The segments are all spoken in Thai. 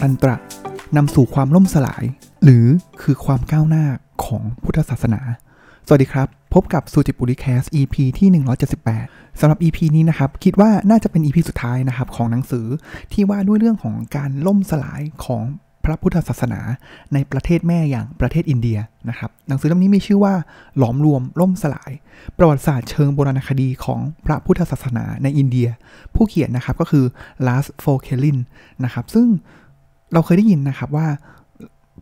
ตันตระนำสู่ความล่มสลาย หรือคือความก้าวหน้าของพุทธศาสนา สวัสดีครับ พบกับสุจิปุริแคส EP ที่ 178สำหรับ EP นี้นะครับ คิดว่าน่าจะเป็น EP สุดท้ายนะครับของหนังสือที่ว่าด้วยเรื่องของการล่มสลายของพระพุทธศาสนาในประเทศแม่อย่างประเทศอินเดียนะครับ หนังสือเล่มนี้มีชื่อว่า หลอมรวมล่มสลาย ประวัติศาสตร์เชิงโบราณคดีของพระพุทธศาสนาในอินเดีย ผู้เขียนนะครับก็คือลาสโฟเคลินนะครับ ซึ่ง เราเคยได้ยินนะครับว่า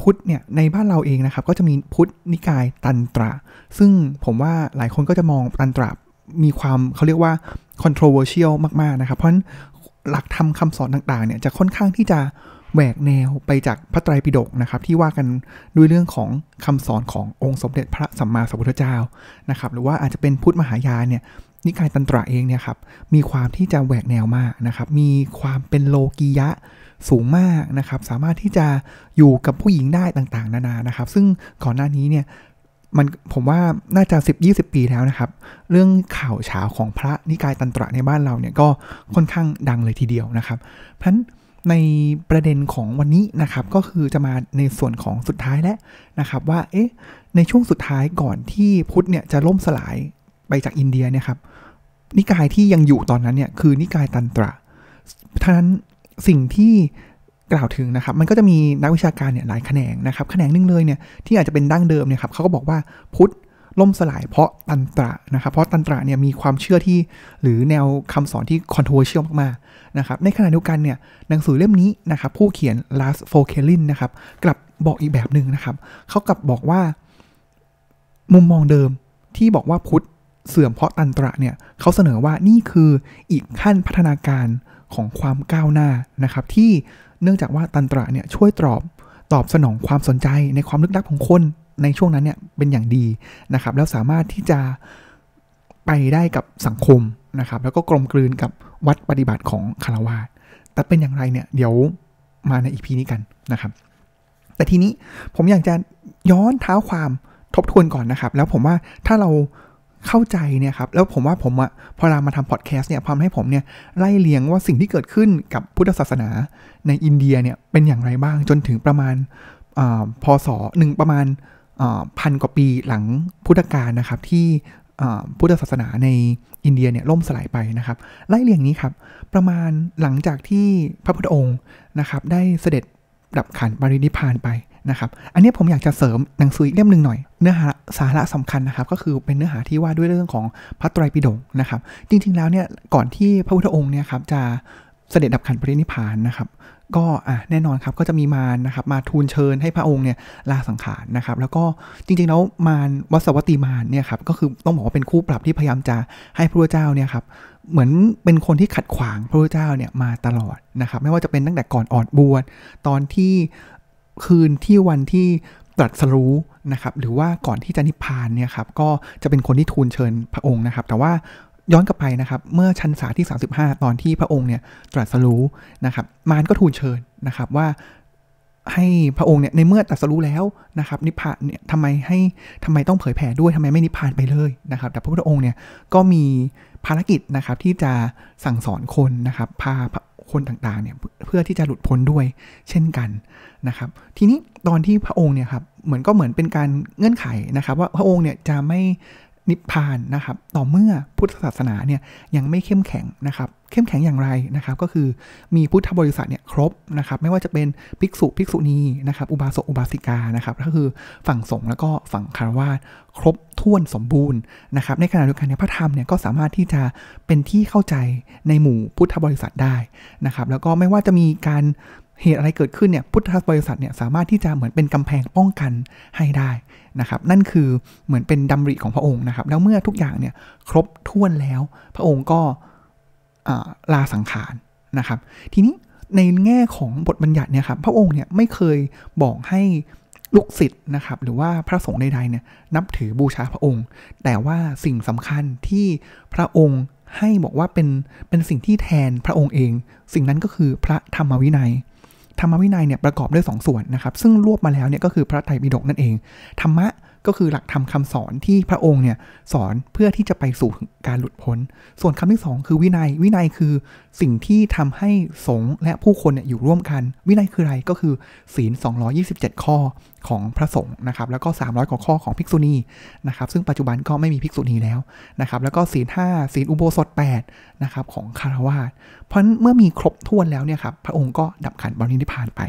พุทธเนี่ยในบ้านเราเองนะครับ ก็จะมีพุทธนิกายตันตระ ซึ่งผมว่าหลายคนก็จะมองตันตระมีความเขาเรียกว่า controversial มาก ๆ นะครับ เพราะฉะนั้นหลักธรรมคำสอนต่าง ๆ เนี่ยจะค่อนข้างที่จะแหวกแนวไปจากพระไตรปิฎกนะครับ ที่ว่ากันด้วยเรื่องของคำสอนขององค์สมเด็จพระสัมมาสัมพุทธเจ้านะครับ หรือว่าอาจจะเป็นพุทธมหายานเนี่ยนิกายตันตระเองเนี่ยครับมีความที่จะแหวกแนวมากนะครับ มีความเป็นโลกียะ สูงมากนะครับ สามารถที่จะอยู่กับผู้หญิงได้ต่างๆ นานานะครับ ซึ่งก่อนหน้านี้เนี่ยมันผมว่าน่าจะ 10-20 ปีแล้วนะครับ เรื่องข่าวเช้าของพระนิกายตันตระในบ้านเราเนี่ยก็ค่อนข้างดังเลยทีเดียวนะครับเพราะฉะนั้นในประเด็นของวันนี้นะครับก็คือจะมาในส่วนของสุดท้ายแล้วนะครับว่าเอ๊ะในช่วงสุดท้ายก่อนที่พุทธเนี่ยจะล่มสลายไปจากอินเดียเนี่ยครับนิกายที่ยังอยู่ตอนนั้นเนี่ยคือนิกายตันตระท่านั้น สิ่งที่กล่าวถึงนะครับ มันก็จะมีนักวิชาการเนี่ยหลายแขนงนะครับ แขนงหนึ่งเลยเนี่ยที่อาจจะเป็นดั้งเดิมเนี่ยครับเขาก็บอกว่าพุทธล่มสลายเพราะตันตระนะครับ เพราะตันตระเนี่ยมีความเชื่อที่หรือแนวคำสอนที่ controversial มากๆนะครับ ในขณะเดียวกันเนี่ยหนังสือเล่มนี้นะครับ ผู้เขียนลาสโฟเคลินนะครับ กลับบอกอีกแบบหนึ่งนะครับ เขากลับบอกว่า มุมมองเดิมที่บอกว่าพุทธ เสื่อมเพราะตันตระเนี่ยเขาเสนอว่านี่คืออีกขั้นพัฒนาการของความก้าวหน้านะครับ ที่เนื่องจากว่าตันตระเนี่ยช่วยตอบตอบสนองความสนใจในความลึกลับของคนในช่วงนั้นเนี่ยเป็นอย่างดีนะครับ แล้วสามารถที่จะไปได้กับสังคมนะครับ แล้วก็กลมกลืนกับวัดปฏิบัติของคารวาสแต่เป็นอย่างไรเนี่ยเดี๋ยวมาในอีพีนี้กันนะครับ แต่ทีนี้ผมอยากจะย้อนเท้าความทบทวนก่อนนะครับ แล้วผมว่าถ้าเรา เข้าใจเนี่ยครับแล้วผมว่าผมอะพอเรามาทำพอดแคสต์เนี่ยพอให้ผมเนี่ยไล่เลียงว่าสิ่งที่เกิดขึ้นกับพุทธศาสนาในอินเดียเนี่ยเป็นอย่างไรบ้างจนถึงประมาณอพศหนึ่งประมาณพันกว่าปีหลังพุทธกาลนะครับที่พุทธศาสนาในอินเดียเนี่ยล่มสลายไปนะครับ ไล่เรียงนี้ครับ ประมาณหลังจากที่พระพุทธองค์นะครับ ได้เสด็จดับขันปรินิพานไป นะครับ อันนี้ผมอยากจะเสริมหนังสืออีกเล่มหนึ่งหน่อย เนื้อหาสาระสำคัญนะครับ ก็คือเป็นเนื้อหาที่ว่าด้วยเรื่องของพระไตรปิฎกนะครับ จริง ๆ แล้วเนี่ยก่อนที่พระพุทธองค์เนี่ยครับจะเสด็จดับขันปรินิพานนะครับก็อะแน่นอนครับก็จะมีมารนะครับมาทูลเชิญให้พระองค์เนี่ยลาสังขารนะครับ แล้วก็จริงๆแล้วมารวัสวัติมารเนี่ยครับก็คือต้องบอกว่าเป็นคู่ปรับที่พยายามจะให้พระพุทธเจ้าเนี่ยครับเหมือนเป็นคนที่ขัดขวางพระพุทธเจ้าเนี่ยมาตลอดนะครับ ไม่ว่าจะเป็นตั้งแต่ก่อนออดบวชตอนที่ คืนที่วันที่ตรัสรู้นะครับหรือว่าก่อนที่จะนิพพานเนี่ยครับก็จะเป็นคนที่ทูลเชิญพระองค์นะครับ แต่ว่าย้อนกลับไปนะครับ เมื่อชันษาที่ 35 ตอนที่พระองค์เนี่ยตรัสรู้นะครับ มารก็ทูลเชิญนะครับว่า ให้พระองค์เนี่ยในเมื่อตรัสรู้แล้วนะครับนิพพานเนี่ยทำไมให้ทำไมต้องเผยแผ่ด้วยทำไมไม่นิพพานไปเลยนะครับ แต่พระพุทธองค์เนี่ยก็มีภารกิจนะครับที่จะสั่งสอนคนนะครับพาคนต่างๆเนี่ยเพื่อที่จะหลุดพ้นด้วยเช่นกันนะครับ ทีนี้ตอนที่พระองค์เนี่ยครับเหมือนก็เหมือนเป็นการเงื่อนไขนะครับ ว่าพระองค์เนี่ยจะไม่นิพพานนะครับ ต่อเมื่อพุทธศาสนาเนี่ยยังไม่เข้มแข็งนะครับ เข้มแข็งอย่างไรนะครับ ก็คือมีพุทธบริษัทเนี่ยครบนะครับ ไม่ว่าจะเป็นภิกษุภิกษุณีนะครับ อุบาสกอุบาสิกานะครับก็คือฝั่งสงฆ์แล้วก็ฝั่งคารวาสครบถ้วนสมบูรณ์นะครับ ในขณะเดียวกันเนี่ยพระธรรมเนี่ยก็สามารถที่จะเป็นที่เข้าใจในหมู่พุทธบริษัทได้นะครับ แล้วก็ไม่ว่าจะมีการเหตุอะไรเกิดขึ้นเนี่ยพุทธบริษัทเนี่ยสามารถที่จะเหมือนเป็นกำแพงป้องกันให้ได้นะครับ นั่นคือเหมือนเป็นดำริของพระองค์นะครับ แล้วเมื่อทุกอย่างเนี่ยครบถ้วนแล้ว พระองค์ก็ ลาสังขารนะครับ ทีนี้ในแง่ของบทบัญญัติเนี่ยครับพระองค์เนี่ยไม่เคยบอกให้ลูกศิษย์นะครับหรือว่าพระสงฆ์ใดๆเนี่ยนับถือบูชาพระองค์ แต่ว่าสิ่งสำคัญที่พระองค์ให้บอกว่าเป็นเป็นสิ่งที่แทนพระองค์เอง สิ่งนั้นก็คือพระธรรมวินัย ธรรมวินัยเนี่ยประกอบด้วย2สส่วนนะครับ ซึ่งรวบมาแล้วเนี่ยก็คือพระไตรปิฎกนั่นเอง ธรรมะ ก็คือหลักธรรมคาสอนที่พระองค์เนี่ยสอนเพื่อที่จะไปสู่การหลุดพ้น ส่วนคำที่ 2 คือวินัย วินัยคือสิ่งที่ทำให้สงฆ์และผู้คนเนี่ยอยู่ร่วมกัน วินัยคืออะไรก็คือศีล 227 ข้อของพระสงฆ์นะครับแล้วก็ 300 กว่าข้อของภิกษุณีนะครับซึ่งปัจจุบันก็ไม่มีภิกษุณีแล้วนะครับแล้วก็ศีล5ศีลอุโบสถ8นะครับของคารวาสเพราะเมื่อมีครบถ้วนแล้วเนี่ยครับพระองค์ก็ดับขันบรินิพพานไป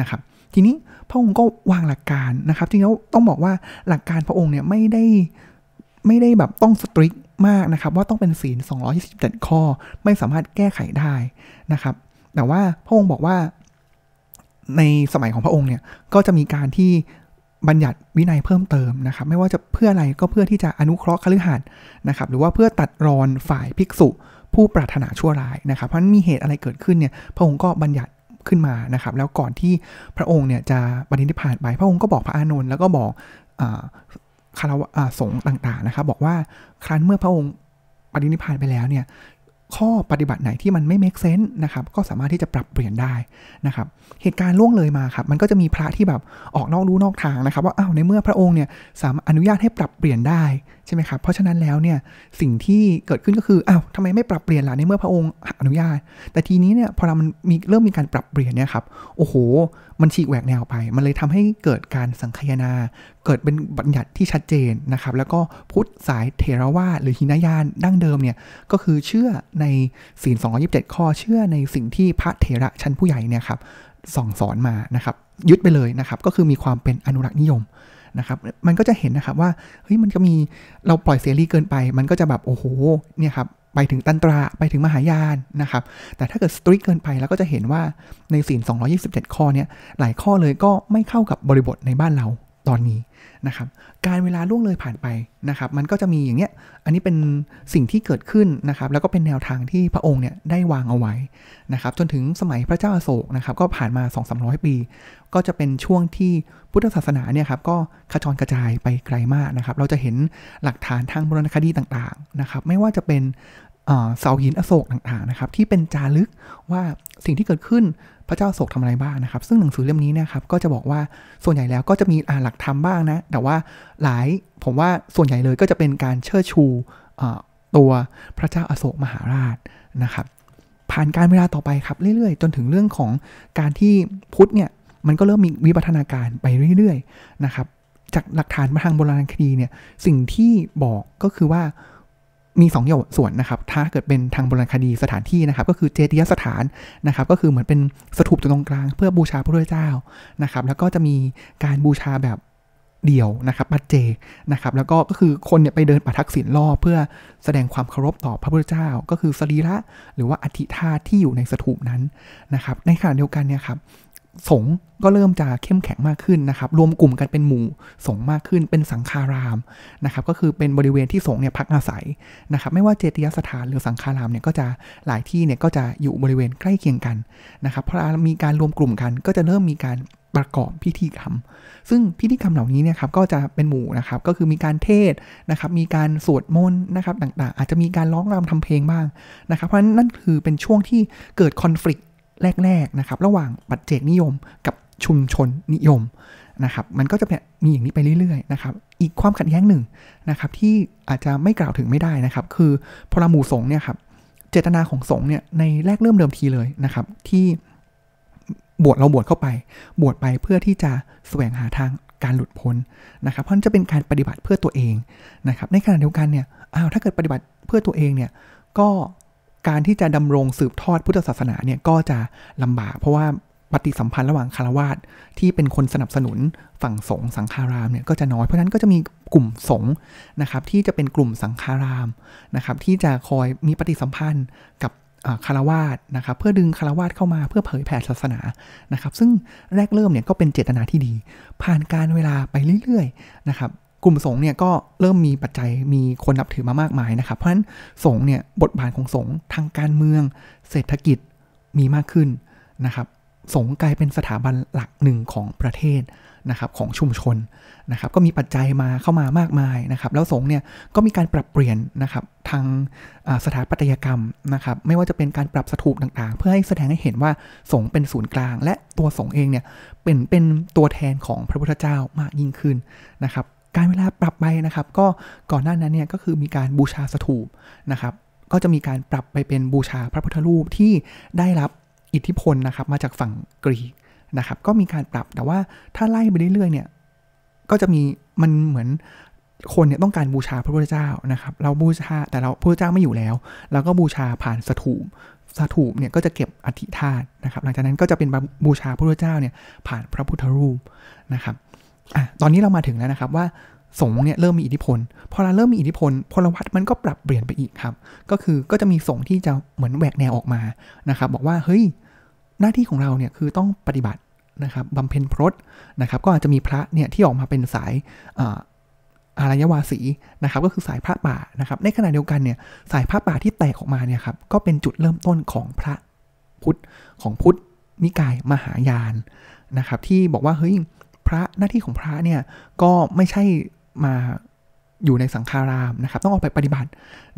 นะครับ ทีนี้พระองค์ก็วางหลักการนะครับจริงแล้วต้องบอกว่าหลักการพระองค์เนี่ยไม่ได้ไม่ได้แบบต้องสตริกมากนะครับ ว่าต้องเป็นศีล 227 ข้อ ไม่สามารถแก้ไขได้นะครับ แต่ว่าพระองค์บอกว่าในสมัยของพระองค์เนี่ยก็จะมีการที่บัญญัติวินัยเพิ่มเติมนะครับ ไม่ว่าจะเพื่ออะไรก็เพื่อที่จะอนุเคราะห์คฤหัสถ์นะครับ หรือว่าเพื่อตัดรอนฝ่ายภิกษุ ผู้ปรารถนาชั่วร้ายนะครับ เพราะมีเหตุอะไรเกิดขึ้นเนี่ยพระองค์ก็บัญญัติ ขึ้นมานะครับ แล้วก่อนที่พระองค์เนี่ยจะบริณิพพานไป พระองค์ก็บอกพระอานนท์แล้วก็บอกคารวะสงฆ์ต่างๆนะครับ บอกว่าครั้นเมื่อพระองค์ปรินิพพานไปแล้วเนี่ยข้อปฏิบัติไหนที่มันไม่ make sense นะครับ ก็สามารถที่จะปรับเปลี่ยนได้นะครับ เหตุการณ์ล่วงเลยมาครับ มันก็จะมีพระที่แบบออกนอกรู้นอกทางนะครับ ว่าอ้าวในเมื่อพระองค์เนี่ยสามารถอนุญาตให้ปรับเปลี่ยนได้ ใช่ไหมครับ เพราะฉะนั้นแล้วเนี่ยสิ่งที่เกิดขึ้นก็คืออ้าวทำไมไม่ปรับเปลี่ยนล่ะในเมื่อพระองค์อนุญาต แต่ทีนี้เนี่ยพอเรามันมีเริ่มมีการปรับเปลี่ยนเนี่ยครับโอ้โห มันฉีกแหวกแนวไป มันเลยทำให้เกิดการสังคายนา เกิดเป็นบัญญัติที่ชัดเจนนะครับ แล้วก็พุทธสายเทรวาสหรือหินายานดั้งเดิมเนี่ยก็คือเชื่อในศีล227 ข้อเชื่อในสิ่งที่พระเถระชั้นผู้ใหญ่เนี่ยครับส่องสอนมานะครับยึดไปเลยนะครับ ก็คือมีความเป็นอนุรักษ์นิยม นะครับมันก็จะเห็นนะครับว่าเฮ้ยมันก็มีเราปล่อยเสรีเกินไป มันก็จะแบบโอ้โหเนี่ยครับไปถึงตันตราไปถึงมหายานนะครับ แต่ถ้าเกิดสตรีทเกินไปแล้วก็จะเห็นว่าในศีล227 ข้อเนี่ยหลายข้อเลยก็ไม่เข้ากับบริบทในบ้านเราตอนนี้นะครับ การเวลาล่วงเลยผ่านไปนะครับ มันก็จะมีอย่างเงี้ย อันนี้เป็นสิ่งที่เกิดขึ้นนะครับ แล้วก็เป็นแนวทางที่พระองค์เนี่ยได้วางเอาไว้นะครับ จนถึงสมัยพระเจ้าอาโศกนะครับ ก็ผ่านมา 2 3 0 0 ปี ก็จะเป็นช่วงที่พุทธศาสนาเนี่ยครับ ก็ขจรกระจายไปไกลมากนะครับ เราจะเห็นหลักฐานทางโบราณคดีต่างๆนะครับ ไม่ว่าจะเป็น เสาหินอโศกต่างๆนะครับที่เป็นจารึกว่าสิ่งที่เกิดขึ้นพระเจ้าโศกทำอะไรบ้างนะครับ ซึ่งหนังสือเล่มนี้นะครับก็จะบอกว่าส่วนใหญ่แล้วก็จะมีหลักธรรมบ้างนะ แต่ว่าหลายผมว่าส่วนใหญ่เลยก็จะเป็นการเชิดชูตัวพระเจ้าอโศกมหาราชนะครับ ผ่านการเวลาต่อไปครับเรื่อยๆ จนถึงเรื่องของการที่พุทธเนี่ยมันก็เริ่มมีวิวัฒนาการไปเรื่อยๆนะครับ จากหลักฐานมาทางโบราณคดีเนี่ยสิ่งที่บอกก็คือว่า มี2อย่างส่วนนะครับ ถ้าเกิดเป็นทางโบราณคดีสถานที่นะครับ ก็คือเจดีย์สถานนะครับ ก็คือเหมือนเป็นสถูปตรงกลางเพื่อบูชาพระพุทธเจ้านะครับ แล้วก็จะมีการบูชาแบบเดี่ยวนะครับปัจเจนะครับ แล้วก็ก็คือคนเนี่ยไปเดินปัทักษิณรอบเพื่อแสดงความเคารพต่อพระพุทธเจ้า ก็คือสรีระหรือว่าอธิธาที่อยู่ในสถูปนั้นนะครับ ในขณะเดียวกันเนี่ยครับ สงก็เริ่มจะเข้มแข็งมากขึ้นนะครับ รวมกลุ่มกันเป็นหมู่สงมากขึ้น เป็นสังฆารามนะครับ ก็คือเป็นบริเวณที่สงเนี่ยพักอาศัยนะครับ ไม่ว่าเจติยสถานหรือสังฆารามเนี่ยก็จะหลายที่เนี่ยก็จะอยู่บริเวณใกล้เคียงกันนะครับพอมีการรวมกลุ่มกันก็จะเริ่มมีการประกอบพิธีกรรม ซึ่งพิธีกรรมเหล่านี้เนี่ยครับก็จะเป็นหมู่นะครับ ก็คือมีการเทศนะครับ มีการสวดมนต์นะครับต่างๆ อาจจะมีการร้องรำทำเพลงบ้างนะครับ เพราะฉะนั้นนั่นคือเป็นช่วงที่เกิดคอน FLICT แรกๆนะครับระหว่างปัจเจกนิยมกับชุมชนนิยมนะครับมันก็จะมีอย่างนี้ไปเรื่อยๆนะครับอีกความขัดแย้งหนึ่งนะครับที่อาจจะไม่กล่าวถึงไม่ได้นะครับ คือพลหมู่สงเนี่ยครับเจตนาของสงเนี่ยในแรกเริ่มเดิมทีเลยนะครับที่บวชเราบวชเข้าไป บวชไปเพื่อที่จะแสวงหาทางการหลุดพ้นนะครับ เพราะจะเป็นการปฏิบัติเพื่อตัวเองนะครับในขณะเดียวกันเนี่ยอ้าวถ้าเกิดปฏิบัติเพื่อตัวเองเนี่ยก็ การที่จะดำรงสืบทอดพุทธศาสนาเนี่ยก็จะลำบาก เพราะว่าปฏิสัมพันธ์ระหว่างคารวาสที่เป็นคนสนับสนุนฝั่งสงฆ์สังฆารามเนี่ยก็จะน้อยเพราะนั้นก็จะมีกลุ่มสงฆ์นะครับ ที่จะเป็นกลุ่มสังฆารามนะครับ ที่จะคอยมีปฏิสัมพันธ์กับคารวาสนะครับเพื่อดึงคารวาสเข้ามาเพื่อเผยแผ่ศาสนานะครับ ซึ่งแรกเริ่มเนี่ยก็เป็นเจตนาที่ดี ผ่านการเวลาไปเรื่อยๆนะครับ กลุ่มสงฆ์เนี่ยก็เริ่มมีปัจจัยมีคนนับถือมามากมายนะครับ เพราะฉะนั้นสงฆ์เนี่ยบทบาทของสงฆ์ทางการเมือง เศรษฐกิจมีมากขึ้นนะครับสงฆ์กลายเป็นสถาบันหลักหนึ่งของประเทศนะครับของชุมชนนะครับก็มีปัจจัยมาเข้ามามากมายนะครับแล้วสงฆ์เนี่ยก็มีการปรับเปลี่ยนนะครับทางสถาปัตยกรรมนะครับไม่ว่าจะเป็นการปรับสถูปต่างๆ เพื่อให้แสดงให้เห็นว่าสงฆ์เป็นศูนย์กลาง และตัวสงฆ์เองเนี่ยเป็นเป็นตัวแทนของพระพุทธเจ้ามากยิ่งขึ้นนะครับ การเวลาปรับไปนะครับ ก็ก่อนหน้านั้นเนี่ยก็คือมีการบูชาสถูปนะครับ ก็จะมีการปรับไปเป็นบูชาพระพุทธรูปที่ได้รับอิทธิพลนะครับมาจากฝั่งกรีกนะครับ ก็มีการปรับแต่ว่าถ้าไล่ไปเรื่อยๆเนี่ยก็จะมีมันเหมือนคนเนี่ยต้องการบูชาพระพุทธเจ้านะครับ เราบูชาแต่เราพระพุทธเจ้าไม่อยู่แล้ว เราก็บูชาผ่านสถูปสถูปเนี่ยก็จะเก็บอธิธาตุนะครับ หลังจากนั้นก็จะเป็นบูชาพระพุทธเจ้าเนี่ยผ่านพระพุทธรูปนะครับ อะตอนนี้เรามาถึงแล้วนะครับว่าสงฆ์เนี่ยเริ่มมีอิทธิพล พอเราเริ่มมีอิทธิพลพลวัตมันก็ปรับเปลี่ยนไปอีกครับ ก็คือก็จะมีสงฆ์ที่จะเหมือนแหวกแนวออกมานะครับบอกว่าเฮ้ยหน้าที่ของเราเนี่ยคือต้องปฏิบัตินะครับบำเพ็ญพรตนะครับ ก็อาจจะมีพระเนี่ยที่ออกมาเป็นสายอารยวาสีนะครับ ก็คือสายพระป่านะครับ ในขณะเดียวกันเนี่ยสายพระป่าที่แตกออกมาเนี่ยครับก็เป็นจุดเริ่มต้นของพระพุทธของพุทธนิกายมหายานนะครับ ที่บอกว่าเฮ้ย พระหน้าที่ของพระเนี่ยก็ไม่ใช่มาอยู่ในสังฆารามนะครับ ต้องออกไปปฏิบัติ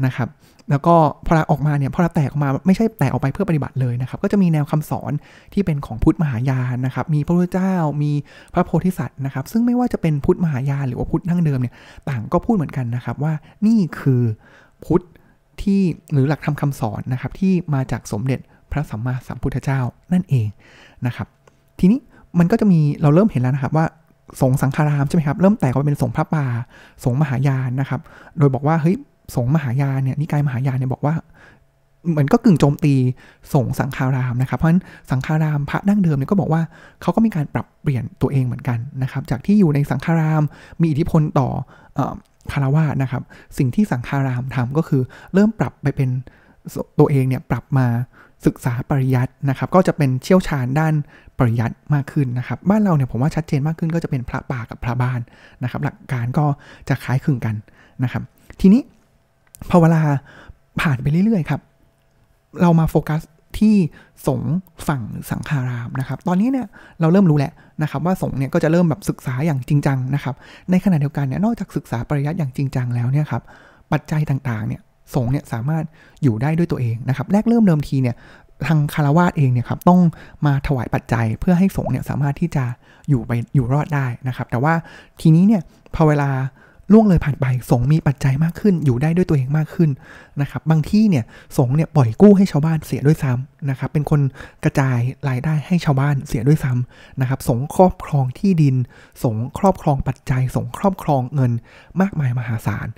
นะครับ แล้วก็พอราออกมาเนี่ยพอราแตกออกมาไม่ใช่แตกออกไปเพื่อปฏิบัติเลยนะครับ ก็จะมีแนวคำสอนที่เป็นของพุทธมหายานนะครับ มีพระพุทธเจ้ามีพระโพธิสัตว์นะครับ ซึ่งไม่ว่าจะเป็นพุทธมหายานหรือว่าพุทธนั่งเดิมเนี่ยต่างก็พูดเหมือนกันนะครับว่านี่คือพุทธที่หรือหลักธรรมคาสอนนะครับที่มาจากสมเด็จพระสัมมาสัมพุทธเจ้านั่นเองนะครับ ทีนี้ มันก็จะมีเราเริ่มเห็นแล้วนะครับว่าสงสังคารามใช่ไหมครับ เริ่มแตกออกเป็นสงพระป่าสงมหายานนะครับ โดยบอกว่าเฮ้ยสงมหายานเนี่ยนิกายมหายานเนี่ยบอกว่าเหมือนก็กึ่งโจมตีสงสังคารามนะครับ เพราะฉะนั้นสังคารามพระดั้งเดิมเนี่ยก็บอกว่าเขาก็มีการปรับเปลี่ยนตัวเองเหมือนกันนะครับ จากที่อยู่ในสังคารามมีอิทธิพลต่อคารวะนะครับ สิ่งที่สังคารามทำก็คือเริ่มปรับไปเป็นตัวเองเนี่ยปรับมา ศึกษาปริยัตินะครับ ก็จะเป็นเชี่ยวชาญด้านปริยัติมากขึ้นนะครับ บ้านเราเนี่ยผมว่าชัดเจนมากขึ้นก็จะเป็นพระป่ากับพระบ้านนะครับ หลักการก็จะคล้ายคลึงกันนะครับ ทีนี้พอเวลาผ่านไปเรื่อยๆครับ เรามาโฟกัสที่สงฝั่งสังขารามนะครับ ตอนนี้เนี่ยเราเริ่มรู้แล้วนะครับ ว่าสงเนี่ยก็จะเริ่มแบบศึกษาอย่างจริงจังนะครับ ในขณะเดียวกันเนี่ยนอกจากศึกษาปริยัติอย่างจริงจังแล้วเนี่ยครับปัจจัยต่างๆเนี่ย สงเนี่ยสามารถอยู่ได้ด้วยตัวเองนะครับแรกเริ่มเดิมทีเนี่ยทางคารวาสเองเนี่ยครับต้องมาถวายปัจจัยเพื่อให้สงฆ์เนี่ยสามารถที่จะอยู่ไปอยู่รอดได้นะครับ แต่ว่าทีนี้เนี่ยพอเวลา ล่วงเลยผ่านไปสงมีปัจจัยมากขึ้นอยู่ได้ด้วยตัวเองมากขึ้นนะครับบางที่เนี่ยสงเนี่ยปล่อยกู้ให้ชาวบ้านเสียด้วยซ้ำนะครับเป็นคนกระจายรายได้ให้ชาวบ้านเสียด้วยซ้ำนะครับสงครอบครองที่ดิน สงครอบครองปัจจัย สงครอบครองเงินมากมายมหาศาล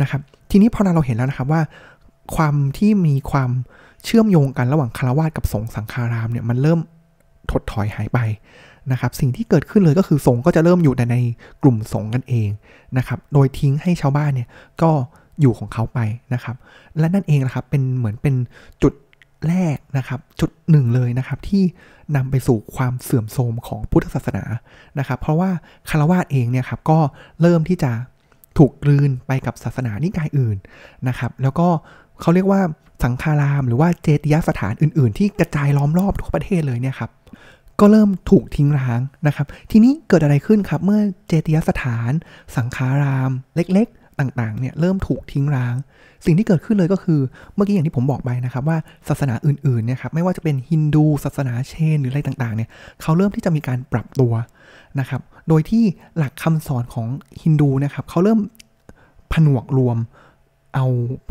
นะครับทีนี้พอเราเห็นแล้วนะครับว่าความที่มีความเชื่อมโยงกันระหว่างคารวาสกับสงฆ์สังฆารามเนี่ยมันเริ่มถดถอยหายไป นะครับ สิ่งที่เกิดขึ้นเลยก็คือสงฆ์ก็จะเริ่มอยู่แต่ในกลุ่มสงฆ์กันเองนะครับ โดยทิ้งให้ชาวบ้านเนี่ยก็อยู่ของเขาไปนะครับ และนั่นเองนะครับเป็นเหมือนเป็นจุดแรกนะครับ จุดหนึ่งเลยนะครับที่นำไปสู่ความเสื่อมโทรมของพุทธศาสนานะครับ เพราะว่าคารวาสเองเนี่ยครับก็เริ่มที่จะถูกกลืนไปกับศาสนานิกายอื่นนะครับ แล้วก็เขาเรียกว่าสังฆาราม หรือว่าเจติยสถานอื่น ๆ ที่กระจายล้อมรอบทั่วประเทศเลยเนี่ยครับ ก็เริ่มถูกทิ้งร้างนะครับ ทีนี้เกิดอะไรขึ้นครับ เมื่อเจติยสถาน สังฆาราม เล็กๆ ต่างๆ เนี่ยเริ่มถูกทิ้งร้าง สิ่งที่เกิดขึ้นเลยก็คือ เมื่อกี้อย่างที่ผมบอกไปนะครับว่าศาสนาอื่นๆ เนี่ยครับไม่ว่าจะเป็นฮินดูศาสนาเชน หรืออะไรต่างๆ เนี่ยเขาเริ่มที่จะมีการปรับตัวนะครับ โดยที่หลักคำสอนของฮินดูนะครับเขาเริ่มผนวกรวมเอา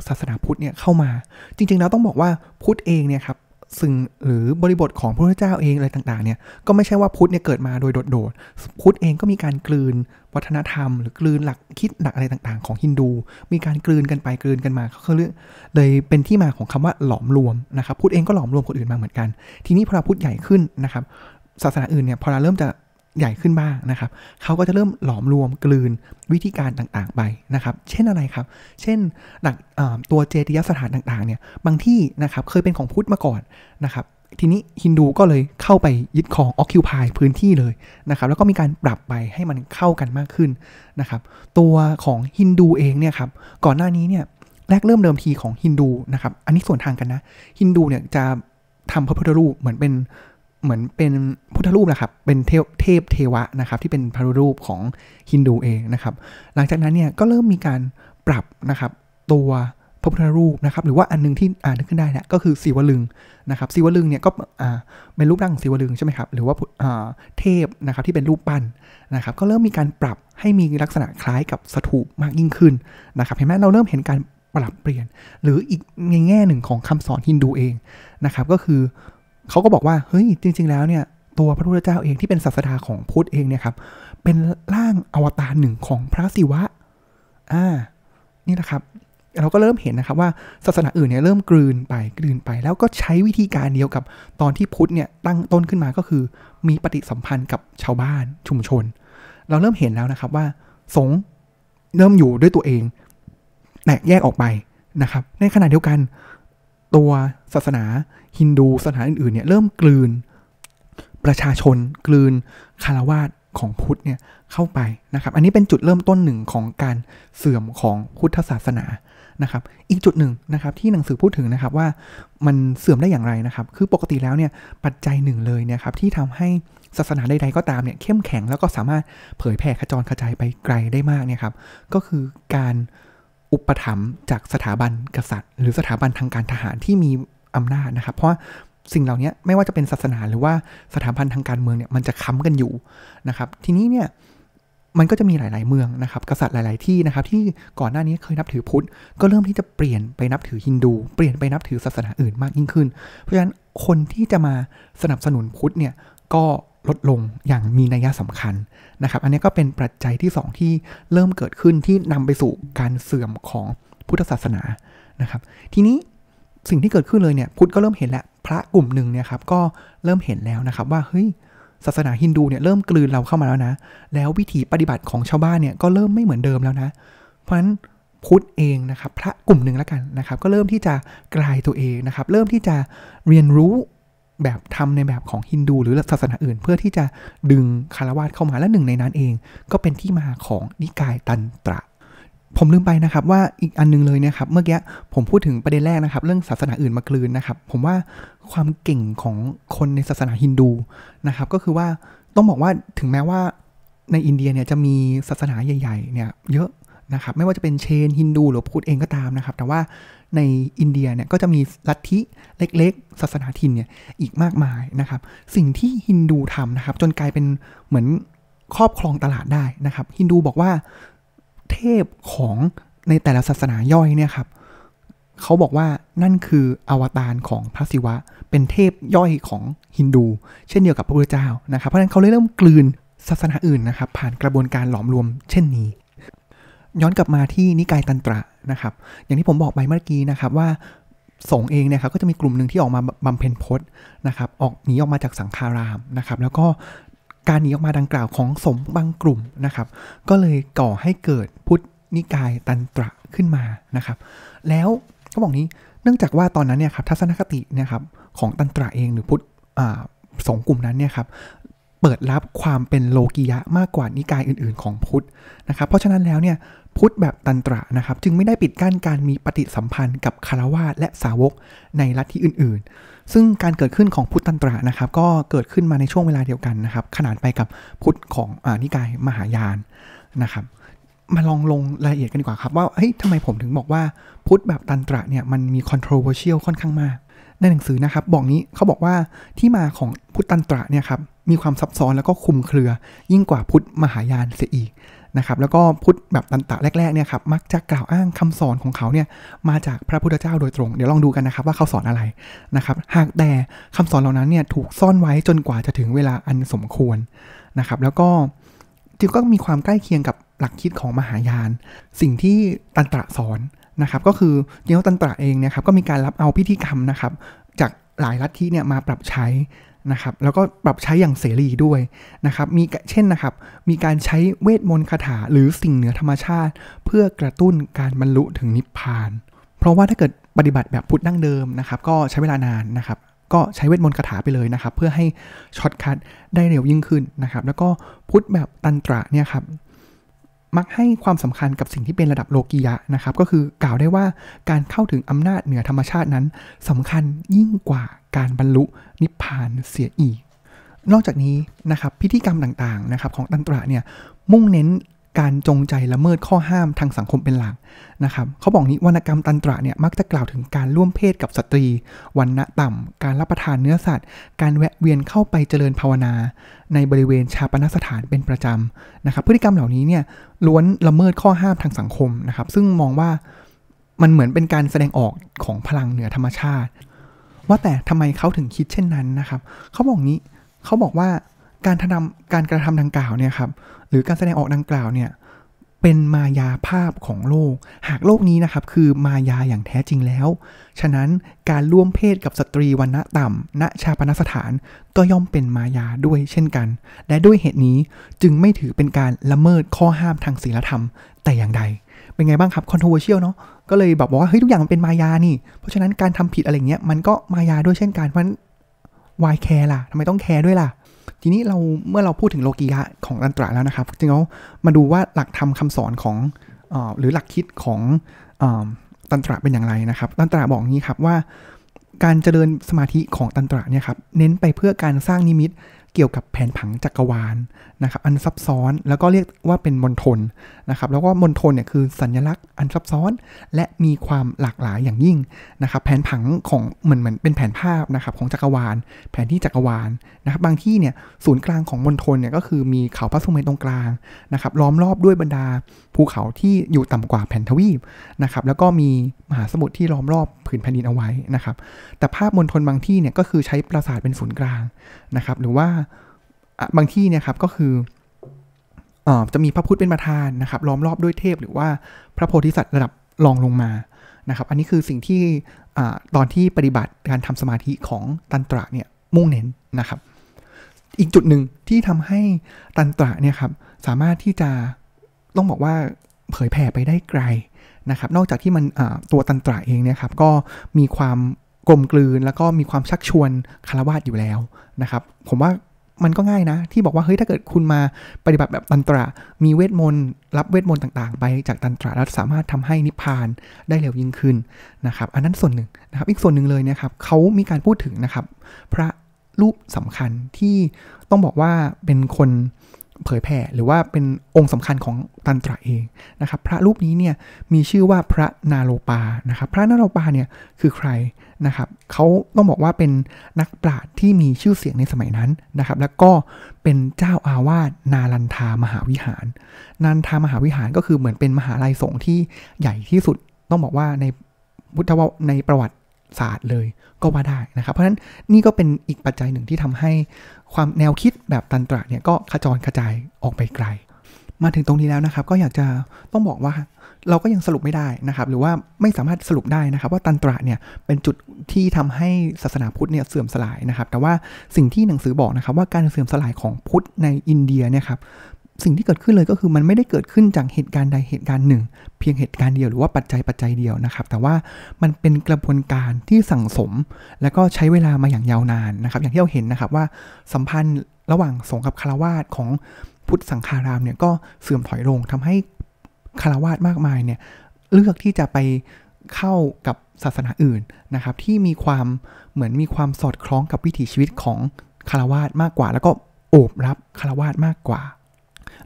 ศาสนาพุทธเนี่ยเข้ามา จริง ๆ แล้วต้องบอกว่าพุทธเองเนี่ยครับ ซึ่งหรือบริบทของพระพุทธเจ้าเองอะไรต่างๆเนี่ยก็ไม่ใช่ว่าพุทธเนี่ยเกิดมาโดยโดดๆพุทธเองก็มีการกลืนวัฒนธรรม หรือกลืนหลักคิดหลักอะไรต่างๆ ของฮินดู มีการกลืนกันไปกลืนกันมาเขาเรื่องเลยเป็นที่มาของคำว่าหลอมรวมนะครับพุทธเองก็หลอมรวมคนอื่นมาเหมือนกัน ทีนี้พอเราพุทธใหญ่ขึ้นนะครับศาสนาอื่นเนี่ยพอเราเริ่มจะ ใหญ่ขึ้นบ้างนะครับเขาก็จะเริ่มหลอมรวมกลืนวิธีการต่างๆไปนะครับ เช่นอะไรครับ เช่นหลักตัวเจติยสถานต่างๆเนี่ยบางที่นะครับเคยเป็นของพุทธมาก่อนนะครับทีนี้ฮินดูก็เลยเข้าไปยึดครองออคิวพายพื้นที่เลยนะครับแล้วก็มีการปรับไปให้มันเข้ากันมากขึ้นนะครับตัวของฮินดูเองเนี่ยครับก่อนหน้านี้เนี่ยแรกเริ่มเดิมทีของฮินดูนะครับอันนี้ส่วนทางกันนะฮินดูเนี่ยจะทำพระพุทธรูปเหมือนเป็น เหมือนเป็นพุทธรูปนะครับ เป็นเทพเทพเทวะนะครับ ที่เป็นพระรูปของฮินดูเองนะครับ หลังจากนั้นเนี่ยก็เริ่มมีการปรับนะครับตัวพระพุทธรูปนะครับ หรือว่าอันนึงที่อ่านขึ้นได้นะก็คือศิวลึงนะครับศิวลึงเนี่ยก็อ่าเป็นรูปร่างศิวลึงใช่ไหมครับ หรือว่าอ่าเทพนะครับที่เป็นรูปปั้นนะครับ ก็เริ่มมีการปรับให้มีลักษณะคล้ายกับสถูปมากยิ่งขึ้นนะครับ เห็นไหมเราเริ่มเห็นการปรับเปลี่ยน หรืออีกในแง่หนึ่งของคำสอนฮินดูเองนะครับ ก็คือ เขาก็บอกว่าเฮ้ยจริง ๆ แล้วเนี่ยตัวพระพุทธเจ้าเองที่เป็นศาสดาของพุทธเองเนี่ยครับ เป็นร่างอวตารหนึ่งของพระศิวะ อ่า นี่นะครับเราก็เริ่มเห็นนะครับว่าศาสนาอื่นเนี่ยเริ่มกลืนไปกลืนไป แล้วก็ใช้วิธีการเดียวกับตอนที่พุทธเนี่ยตั้งต้นขึ้นมาก็คือ มีปฏิสัมพันธ์กับชาวบ้านชุมชน เราเริ่มเห็นแล้วนะครับว่า สงเริ่มอยู่ด้วยตัวเอง แตกแยกออกไปนะครับ ในขณะเดียวกัน ตัวศาสนาฮินดูศาสนาอื่นๆเนี่ยเริ่มกลืนประชาชนกลืนคารวาสของพุทธเนี่ยเข้าไปนะครับ อันนี้เป็นจุดเริ่มต้นหนึ่งของการเสื่อมของพุทธศาสนานะครับ อีกจุดหนึ่งนะครับที่หนังสือพูดถึงนะครับว่ามันเสื่อมได้อย่างไรนะครับ คือปกติแล้วเนี่ยปัจจัยหนึ่งเลยเนี่ยครับที่ทำให้ศาสนาใดๆก็ตามเนี่ยเข้มแข็งแล้วก็สามารถเผยแผ่ขจรกระจายไปไกลได้มากเนี่ยครับก็คือการ อุปถัมภ์จากสถาบันกษัตริย์ หรือสถาบันทางการทหารที่มีอำนาจนะครับ เพราะสิ่งเหล่านี้ไม่ว่าจะเป็นศาสนาหรือว่าสถาบันทางการเมืองเนี่ยมันจะค้ำกันอยู่นะครับ ทีนี้เนี่ยมันก็จะมีหลาย ๆ เมืองนะครับ กษัตริย์หลาย ๆ ที่นะครับ ที่ก่อนหน้านี้เคยนับถือพุทธ ก็เริ่มที่จะเปลี่ยนไปนับถือฮินดู เปลี่ยนไปนับถือศาสนาอื่นมากยิ่งขึ้น เพราะฉะนั้นคนที่จะมาสนับสนุนพุทธเนี่ยก็ ลดลงอย่างมีนัยสำคัญนะครับ อันนี้ก็เป็นปัจจัยที่ 2 ที่เริ่มเกิดขึ้นที่นำไปสู่การเสื่อมของพุทธศาสนานะครับ ทีนี้สิ่งที่เกิดขึ้นเลยเนี่ยพุทธก็เริ่มเห็นแล้วพระกลุ่มหนึ่งเนี่ยครับก็เริ่มเห็นแล้วนะครับว่าเฮ้ยศาสนาฮินดูเนี่ยเริ่มกลืนเราเข้ามาแล้วนะ แล้ววิถีปฏิบัติของชาวบ้านเนี่ยก็เริ่มไม่เหมือนเดิมแล้วนะ เพราะฉะนั้นพุทธเองนะครับพระกลุ่มหนึ่งแล้วกันนะครับ ก็เริ่มที่จะกลายตัวเองนะครับ เริ่มที่จะเรียนรู้ แบบทำในแบบของฮินดูหรือศาสนาอื่น เพื่อที่จะดึงคารวะเข้ามาและหนึ่งในนั้นเอง ก็เป็นที่มาของนิกายตันตระ ผมลืมไปนะครับว่าอีกอันนึงเลยนะครับ เมื่อกี้ผมพูดถึงประเด็นแรกนะครับ เรื่องศาสนาอื่นมากลืนนะครับ ผมว่าความเก่งของคนในศาสนาฮินดูนะครับ ก็คือว่าต้องบอกว่าถึงแม้ว่าในอินเดียเนี่ยจะมีศาสนาใหญ่ๆเนี่ยเยอะ นะครับไม่ว่าจะเป็นเชนฮินดูหรือพุทธเองก็ตามนะครับ แต่ว่าในอินเดียเนี่ยก็จะมีลัทธิเล็กๆ ศาสนาทินเนี่ยอีกมากมายนะครับ สิ่งที่ฮินดูทำนะครับ จนกลายเป็นเหมือนครอบครองตลาดได้นะครับ ฮินดูบอกว่าเทพของในแต่ละศาสนาย่อยเนี่ยครับเขาบอกว่านั่นคืออวตารของพระศิวะ เป็นเทพย่อยของฮินดู เช่นเดียวกับพระพุทธเจ้านะครับ เพราะฉะนั้นเขาเลยเริ่มกลืนศาสนาอื่นนะครับ ผ่านกระบวนการหลอมรวมเช่นนี้ ย้อนกลับมาที่นิกายตันตระนะครับ อย่างที่ผมบอกไปเมื่อกี้นะครับว่าสงเองเนี่ยครับก็จะมีกลุ่มหนึ่งที่ออกมาบำเพ็ญพจน์นะครับ ออกหนีออกมาจากสังฆารามนะครับ แล้วก็การหนีออกมาดังกล่าวของสมบางกลุ่มนะครับ ก็เลยก่อให้เกิดพุทธนิกายตันตระขึ้นมานะครับ แล้วเขาบอกนี้เนื่องจากว่าตอนนั้นเนี่ยครับทัศนคตินี่ยครับของตันตระเองหรือพุทธสองกลุ่มนั้นเนี่ยครับ เปิดรับความเป็นโลกิยะมากกว่านิกายอื่นๆ ของพุทธนะครับ เพราะฉะนั้นแล้วเนี่ยพุทธแบบตันตระนะครับ จึงไม่ได้ปิดกั้นการมีปฏิสัมพันธ์กับคารวาสและสาวกในลัทธิอื่นๆ ซึ่งการเกิดขึ้นของพุทธตันตระนะครับ ก็เกิดขึ้นมาในช่วงเวลาเดียวกันนะครับ ขนานไปกับพุทธของอนิกายมหายานนะครับ มาลองลงรายละเอียดกันดีกว่าครับ ว่าเฮ้ยทำไมผมถึงบอกว่าพุทธแบบตันตระเนี่ยมันมี controversial ค่อนข้างมาก ในหนังสือนะครับ บอกนี้เขาบอกว่าที่มาของพุทธันตระเนี่ยครับมีความซับซ้อนแล้วก็คุมเครือ ยิ่งกว่าพุทธมหายานเสียอีกนะครับแล้วก็พุทธแบบตันตะแรกๆเนี่ยครับมักจะกล่าวอ้างคำสอนของเขาเนี่ยมาจากพระพุทธเจ้าโดยตรง เดี๋ยวลองดูกันนะครับว่าเขาสอนอะไรนะครับหากแต่คำสอนเหล่านั้นเนี่ยถูกซ่อนไว้จนกว่าจะถึงเวลาอันสมควรนะครับแล้วก็จริงก็มีความใกล้เคียงกับหลักคิดของมหายาน สิ่งที่ตันตระสอน นะครับก็คือจริงๆตันตระเองเนี่ยครับก็มีการรับเอาพิธีกรรมนะครับจากหลายลัทธิเนี่ยมาปรับใช้นะครับแล้วก็ปรับใช้อย่างเสรีด้วยนะครับมีเช่นนะครับมีการใช้เวทมนต์คาถาหรือสิ่งเหนือธรรมชาติ เพื่อกระตุ้นการบรรลุถึงนิพพาน เพราะว่าถ้าเกิดปฏิบัติแบบพุทธดั้งเดิมนะครับก็ใช้เวลานานนะครับก็ใช้เวทมนต์คาถาไปเลยนะครับ เพื่อให้ shortcut ได้เร็วยิ่งขึ้นนะครับ แล้วก็พุทธแบบตันตระเนี่ยครับ มักให้ความสำคัญกับสิ่งที่เป็นระดับโลกียะนะครับ ก็คือกล่าวได้ว่าการเข้าถึงอำนาจเหนือธรรมชาตินั้นสำคัญยิ่งกว่าการบรรลุนิพพานเสียอีก นอกจากนี้นะครับพิธีกรรมต่างๆนะครับของตันตระเนี่ยมุ่งเน้น การจงใจละเมิดข้อห้ามทางสังคมเป็นหลักนะครับเขาบอกนี้วรรณกรรมตันตระเนี่ยมักจะกล่าวถึงการร่วมเพศกับสตรีวันณะต่ำการรับประทานเนื้อสัตว์ การแวะเวียนเข้าไปเจริญภาวนา ในบริเวณชาปนสถานเป็นประจำนะครับ พฤติกรรมเหล่านี้เนี่ยล้วนละเมิดข้อห้ามทางสังคมนะครับ ซึ่งมองว่ามันเหมือนเป็นการแสดงออกของพลังเหนือธรรมชาติ ว่าแต่ทำไมเขาถึงคิดเช่นนั้นนะครับเขาบอกนี้เขาบอกว่า การทำการกระทำดังกล่าวเนี่ยครับหรือการแสดงออกดังกล่าวเนี่ยเป็นมายาภาพของโลก หากโลกนี้นะครับคือมายาอย่างแท้จริงแล้ว ฉะนั้นการร่วมเพศกับสตรีวันณะต่ำณชาปนสถานก็ย่อมเป็นมายาด้วยเช่นกัน และด้วยเหตุนี้จึงไม่ถือเป็นการละเมิดข้อห้ามทางศีลธรรมแต่อย่างใด เป็นไงบ้างครับ controversial เนาะก็เลยแบบว่าเฮ้ยทุกอย่างมันเป็นมายานี่ เพราะฉะนั้นการทำผิดอะไรเงี้ยมันก็มายาด้วยเช่นกันเพราะwhy care ล่ะทำไมต้อง care ด้วยล่ะ ทีนี้เราเมื่อเราพูดถึงโลกิยะของตันตระแล้วนะครับจริงๆมาดูว่าหลักธรรมคำสอนของอหรือหลักคิดของอตันตระเป็นอย่างไรนะครับ ตันตระบอกงี้ครับว่า การเจริญสมาธิของตันตระเนี่ยครับเน้นไปเพื่อการสร้างนิมิต เกี่ยวกับแผนผังจักรวาลนะครับอันซับซ้อนแล้วก็เรียกว่าเป็นมณฑลนะครับแล้วก็มณฑลเนี่ยคือสัญลักษณ์อันซับซ้อน และมีความหลากหลายอย่างยิ่งนะครับแผนผังของเหมือนเหมือนเป็นแผนภาพนะครับของจักรวาล แผนที่จักรวาลนะครับบางที่เนี่ยศูนย์กลางของมณฑลเนี่ยก็คือมีเขาพระสุเมนตรงกลางนะครับล้อมรอบด้วยบรรดาภูเขาที่อยู่ต่ำกว่าแผ่นทวีปนะครับแล้วก็มีมหาสมุทรที่ล้อมรอบผืนแผ่นดินเอาไว้นะครับแต่ภาพมณฑลบางที่เนี่ยก็คือใช้ปราสาทเป็นศูนย์กลางนะครับหรือว่า บางที่เนี่ยครับก็คืออจะมีพระพุทธเป็นประธานนะครับล้อมรอบด้วยเทพหรือว่าพระโพธิสัตว์ระดับรองลงมานะครับ อันนี้คือสิ่งที่อตอนที่ปฏิบัติการทำสมาธิของตันตระเนี่ยมุ่งเน้นนะครับ อีกจุดหนึ่งที่ทำให้ตันตระเนี่ยครับสามารถที่จะต้องบอกว่าเผยแผ่ไปได้ไกลนะครับ นอกจากที่มันตัวตันตระเองเนี่ยครับก็มีความกลมกลืนแล้วก็มีความชักชวนคารวาสอยู่แล้วนะครับ ผมว่า มันก็ง่ายนะ ที่บอกว่าเฮ้ยถ้าเกิดคุณมาปฏิบัติแบบตันตระ มีเวทมนต์รับเวทมนต์ต่างๆ ไปจากตันตระแล้วสามารถทำให้นิพพานได้เร็วยิ่งขึ้นนะครับ อันนั้นส่วนหนึ่งนะครับ อีกส่วนหนึ่งเลยนะครับเขามีการพูดถึงนะครับ พระรูปสำคัญที่ต้องบอกว่าเป็นคนเผยแผ่หรือว่าเป็นองค์สำคัญของตันตระเองนะครับ พระรูปนี้เนี่ยมีชื่อว่าพระนาโลปานะครับ พระนาโลปาเนี่ยคือใคร นะครับเขาต้องบอกว่าเป็นนักปราชญ์ที่มีชื่อเสียงในสมัยนั้นนะครับ แล้วก็เป็นเจ้าอาวาสนาลันทามหาวิหารนันทามหาวิหารก็คือเหมือนเป็นมหาลัยสงฆ์ที่ใหญ่ที่สุด ต้องบอกว่าในพุทธวในประวัติศาสตร์เลยก็ว่าได้นะครับ เพราะฉะนั้นนี่ก็เป็นอีกปัจจัยหนึ่งที่ทำให้ความแนวคิดแบบตันตระเนี่ยก็ขจรกระจายออกไปไกล มาถึงตรงนี้แล้วนะครับ ก็อยากจะต้องบอกว่าเราก็ยังสรุปไม่ได้นะครับ หรือว่าไม่สามารถสรุปได้นะครับ ว่าตันตระเนี่ยเป็นจุดที่ทำให้ศาสนาพุทธเนี่ยเสื่อมสลายนะครับ แต่ว่าสิ่งที่หนังสือบอกนะครับ ว่าการเสื่อมสลายของพุทธในอินเดียเนี่ยครับสิ่งที่เกิดขึ้นเลยก็คือมันไม่ได้เกิดขึ้นจากเหตุการณ์ใดเหตุการณ์หนึ่ง เพียงเหตุการณ์เดียวหรือว่าปัจจัยปัจจัยเดียวนะครับ แต่ว่ามันเป็นกระบวนการที่สั่งสม แล้วก็ใช้เวลามาอย่างยาวนานนะครับ อย่างที่เราเห็นนะครับว่าสัมพันธ์ระหว่างสงฆ์กับคารวาสของ พุทธสังฆารามเนี่ยก็เสื่อมถอยลงทำให้คารวาสมากมายเนี่ยเลือกที่จะไปเข้ากับศาสนาอื่นนะครับ ที่มีความเหมือนมีความสอดคล้องกับวิถีชีวิตของคารวาสมากกว่า แล้วก็โอบรับคารวาสมากกว่า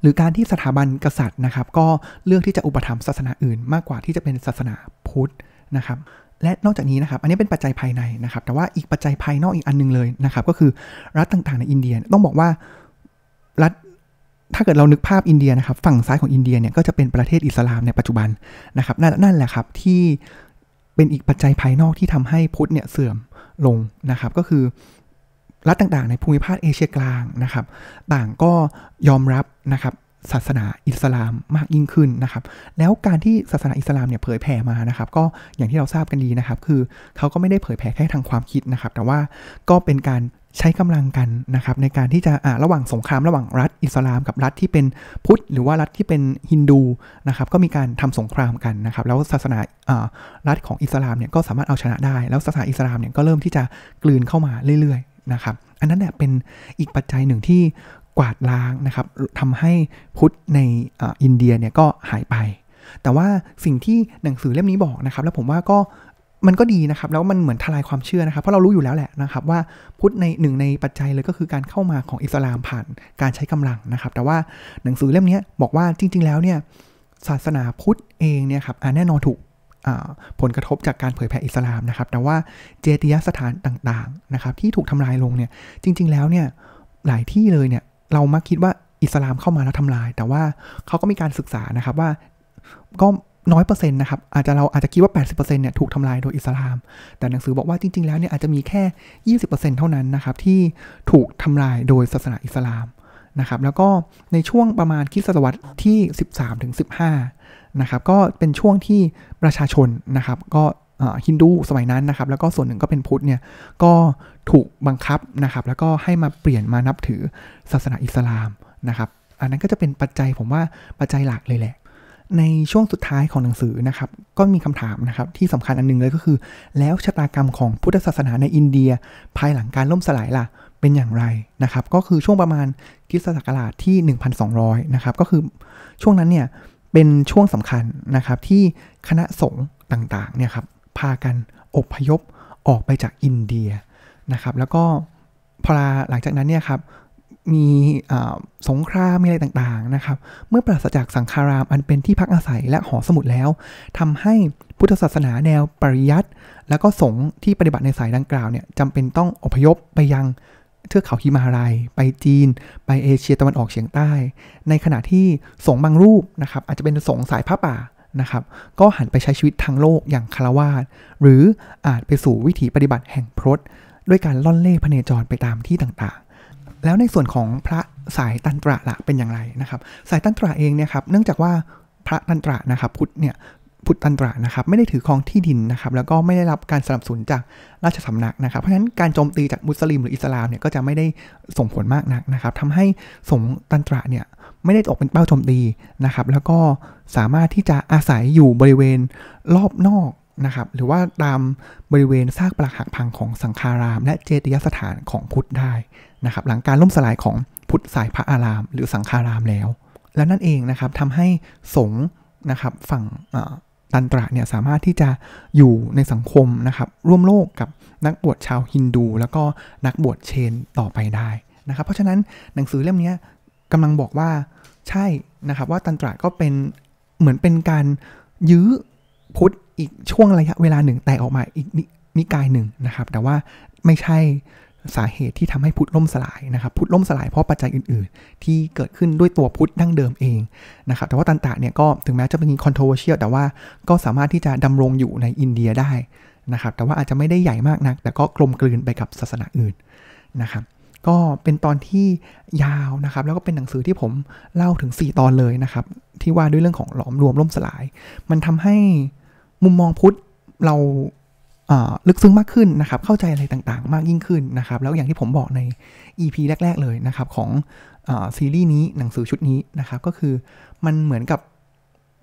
หรือการที่สถาบันกษัตริย์นะครับ ก็เลือกที่จะอุปถัมภ์ศาสนาอื่น มากกว่าที่จะเป็นศาสนาพุทธนะครับ และนอกจากนี้นะครับ อันนี้เป็นปัจจัยภายในนะครับ แต่ว่าอีกปัจจัยภายนอกอีกอันนึงเลยนะครับ ก็คือรัฐต่างๆในอินเดียต้องบอกว่ารัฐ ถ้าเกิดเรานึกภาพอินเดียนะครับ ฝั่งซ้ายของอินเดียเนี่ยก็จะเป็นประเทศอิสลามในปัจจุบันนะครับนั่นนั่นแหละครับที่เป็นอีกปัจจัยภายนอกที่ทำให้พุทธเนี่ยเสื่อมลงนะครับ ก็คือรัฐต่างๆ ในภูมิภาคเอเชียกลางนะครับ ต่างก็ยอมรับนะครับศาสนาอิสลามมากยิ่งขึ้นนะครับ แล้วการที่ศาสนาอิสลามเนี่ยเผยแผ่มานะครับ ก็อย่างที่เราทราบกันดีนะครับ คือเขาก็ไม่ได้เผยแผ่แค่ทางความคิดนะครับ แต่ว่าก็เป็นการ ใช้กำลังกันนะครับในการที่จะะระหว่างสงครามระหว่างรัฐอิสลามกับรัฐที่เป็นพุทธ หรือว่ารัฐที่เป็นฮินดูนะครับก็มีการทำสงครามกันนะครับแล้วศาสนารัฐของอิสลามเนี่ยก็สามารถเอาชนะได้ แล้วศาสนาอิสลามเนี่ยก็เริ่มที่จะกลืนเข้ามาเรื่อยๆนะครับอันนั้นเนี่ยเป็นอีกปัจจัยหนึ่งที่กวาดล้างนะครับทำให้พุทธในอินเดียเนี่ยก็หายไป แต่ว่าสิ่งที่หนังสือเล่มนี้บอกนะครับ แล้วผมว่าก็ มันก็ดีนะครับ แล้วมันเหมือนทลายความเชื่อนะครับ เพราะเรารู้อยู่แล้วแหละนะครับ ว่าพุทธในหนึ่งในปัจจัยเลยก็คือการเข้ามาของอิสลามผ่านการใช้กำลังนะครับ แต่ว่าหนังสือเล่มนี้บอกว่าจริง ๆ แล้วเนี่ยศาสนาพุทธเองเนี่ยครับแน่นอนถูกผลกระทบจากการเผยแผ่อิสลามนะครับ แต่ว่าเจดียสถานต่างๆนะครับ ที่ถูกทำลายลงเนี่ยจริง ๆ แล้วเนี่ยหลายที่เลยเนี่ยเรามักคิดว่าอิสลามเข้ามาแล้วทำลาย แต่ว่าเขาก็มีการศึกษานะครับว่าก็ น้อยเปอร์เซ็นต์นะครับอาจจะเราอาจจะคิดว่า 80%เนี่ยถูกทำลายโดยอิสลาม แต่หนังสือบอกว่าจริง ๆ แล้วเนี่ยอาจจะมีแค่ 20%เท่านั้นนะครับที่ถูกทำลายโดยศาสนาอิสลามนะครับแล้วก็ในช่วงประมาณคริสตศตวรรษที่ 13ถึง15นะครับก็เป็นช่วงที่ประชาชนนะครับก็ฮินดูสมัยนั้นนะครับแล้วก็ส่วนหนึ่งก็เป็นพุทธเนี่ยก็ถูกบังคับนะครับแล้วก็ให้มาเปลี่ยนมานับถือศาสนาอิสลามนะครับอันนั้นก็จะเป็นปัจจัยผมว่าปัจจัยหลักเลยแหละ ในช่วงสุดท้ายของหนังสือนะครับ ก็มีคำถามนะครับที่สำคัญอันนึงเลยก็คือ แล้วชะตากรรมของพุทธศาสนาในอินเดีย ภายหลังการล่มสลายล่ะเป็นอย่างไรนะครับ ก็คือช่วงประมาณคริสตศักราชที่ 1,200 นะครับ ก็คือช่วงนั้นเนี่ยเป็นช่วงสำคัญนะครับที่คณะสงฆ์ต่างๆเนี่ยครับพากันอพยพออกไปจากอินเดียนะครับ แล้วก็พอหลังจากนั้นเนี่ยครับ มีสงครามมีอะไรต่างๆนะครับ เมื่อปราศจากสังคารามอันเป็นที่พักอาศัยและหอสมุดแล้วทำให้พุทธศาสนาแนวปริยัติแล้วก็สงฆ์ที่ปฏิบัติในสายดังกล่าวเนี่ยจำเป็นต้องอพยพไปยังเทือกเขาฮิมาลัย ไปจีน ไปเอเชียตะวันออกเฉียงใต้ ในขณะที่สงฆ์บางรูปนะครับ อาจจะเป็นสงฆ์สายพระป่านะครับ ก็หันไปใช้ชีวิตทางโลกอย่างคารวาสหรืออาจไปสู่วิถีปฏิบัติแห่งพรตด้วยการล่อนเล่พเนจรไปตามที่ต่าง แล้วในส่วนของพระสายตันตระละเป็นอย่างไรนะครับ สายตันตระเองเนี่ยครับเนื่องจากว่าพระตันตระนะครับพุทธเนี่ยพุทธตันตระนะครับไม่ได้ถือครองที่ดินนะครับแล้วก็ไม่ได้รับการสนับสนุนจากราชสำนักนะครับเพราะฉะนั้นการโจมตีจากมุสลิมหรืออิสลามเนี่ยก็จะไม่ได้ส่งผลมากนักนะครับทำให้สงตันตระเนี่ยไม่ได้ตกเป็นเป้าโจมตีนะครับแล้วก็สามารถที่จะอาศัยอยู่บริเวณรอบนอกนะครับหรือว่าตามบริเวณซากปรักหักพังของสังคาราม และเจติยสถานของพุทธได้ นะครับหลังการล่มสลายของพุทธสายพระอาราม หรือสังฆารามแล้ว และนั่นเองนะครับทำให้สงฆ์นะครับฝั่งตันตระเนี่ยสามารถที่จะอยู่ในสังคมนะครับร่วมโลกกับนักบวชชาวฮินดู แล้วก็นักบวชเชนต่อไปได้นะครับเพราะฉะนั้นหนังสือเล่มนี้กำลังบอกว่าใช่นะครับว่าตันตระก็เป็นเหมือนเป็นการยื้อพุทธอีกช่วงระยะเวลาหนึ่งแตกออกมาอีกนิกายหนึ่งนะครับ แต่ว่าไม่ใช่ สาเหตุที่ทำให้พุทธล่มสลายนะครับ พุทธล่มสลายเพราะปัจจัยอื่น ๆ ที่เกิดขึ้นด้วยตัวพุทธดั้งเดิมเองนะครับ แต่ว่าตันตะเนี่ยก็ถึงแม้จะเป็น controversial แต่ว่าก็สามารถที่จะดำรงอยู่ในอินเดียได้นะครับ แต่ว่าอาจจะไม่ได้ใหญ่มากนัก แต่ก็กลมกลืนไปกับศาสนาอื่นนะครับก็เป็นตอนที่ยาวนะครับ แล้วก็เป็นหนังสือที่ผมเล่าถึง 4 ตอนเลยนะครับ ที่ว่าด้วยเรื่องของหลอมรวมล่มสลาย มันทำให้มุมมองพุทธเรา ลึกซึ้งมากขึ้นนะครับ เข้าใจอะไรต่างๆ มากยิ่งขึ้นนะครับ แล้วอย่างที่ผมบอกใน EP แรก ๆ เลยนะครับ ของอซีรีส์นี้หนังสือชุดนี้นะครับ ก็คือมันเหมือนกับ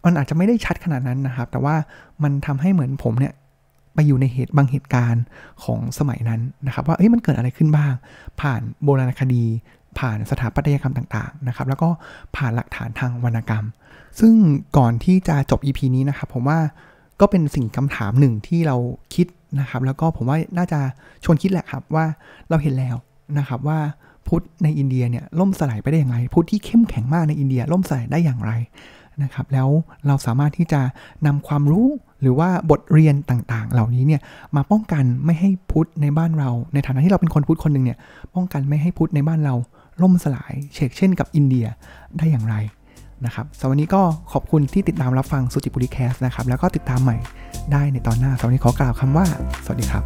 มันอาจจะไม่ได้ชัดขนาดนั้นนะครับ แต่ว่ามันทำให้เหมือนผมเนี่ยไปอยู่ในเหตุบางเหตุการณ์ของสมัยนั้นนะครับ ว่าเอ้ยมันเกิดอะไรขึ้นบ้าง ผ่านโบราณคดี ผ่านสถาปัตยกรรมต่างๆนะครับ แล้วก็ผ่านหลักฐานทางวรรณกรรม ซึ่งก่อนที่จะจบ EP นี้นะครับ ผมว่า ก็เป็นสิ่งคำถามหนึ่งที่เราคิดนะครับ แล้วก็ผมว่าน่าจะชวนคิดแหละครับว่าเราเห็นแล้วนะครับว่าพุทธในอินเดียเนี่ยล่มสลายไปได้อย่างไร พุทธที่เข้มแข็งมากในอินเดียล่มสลายได้อย่างไรนะครับ แล้วเราสามารถที่จะนำความรู้หรือว่าบทเรียนต่างๆ เหล่านี้เนี่ยมาป้องกันไม่ให้พุทธในบ้านเรา ในฐานะที่เราเป็นคนพุทธคนหนึ่งเนี่ยป้องกันไม่ให้พุทธในบ้านเราล่มสลายเชกเช่นกับอินเดียได้อย่างไร นะครับสำหรับวันนี้ก็ขอบคุณที่ติดตามรับฟังสุจิบุรีแคสนะครับ แล้วก็ติดตามใหม่ได้ในตอนหน้าสำหรับวันนี้ขอกล่าวคำว่า สวัสดีครับ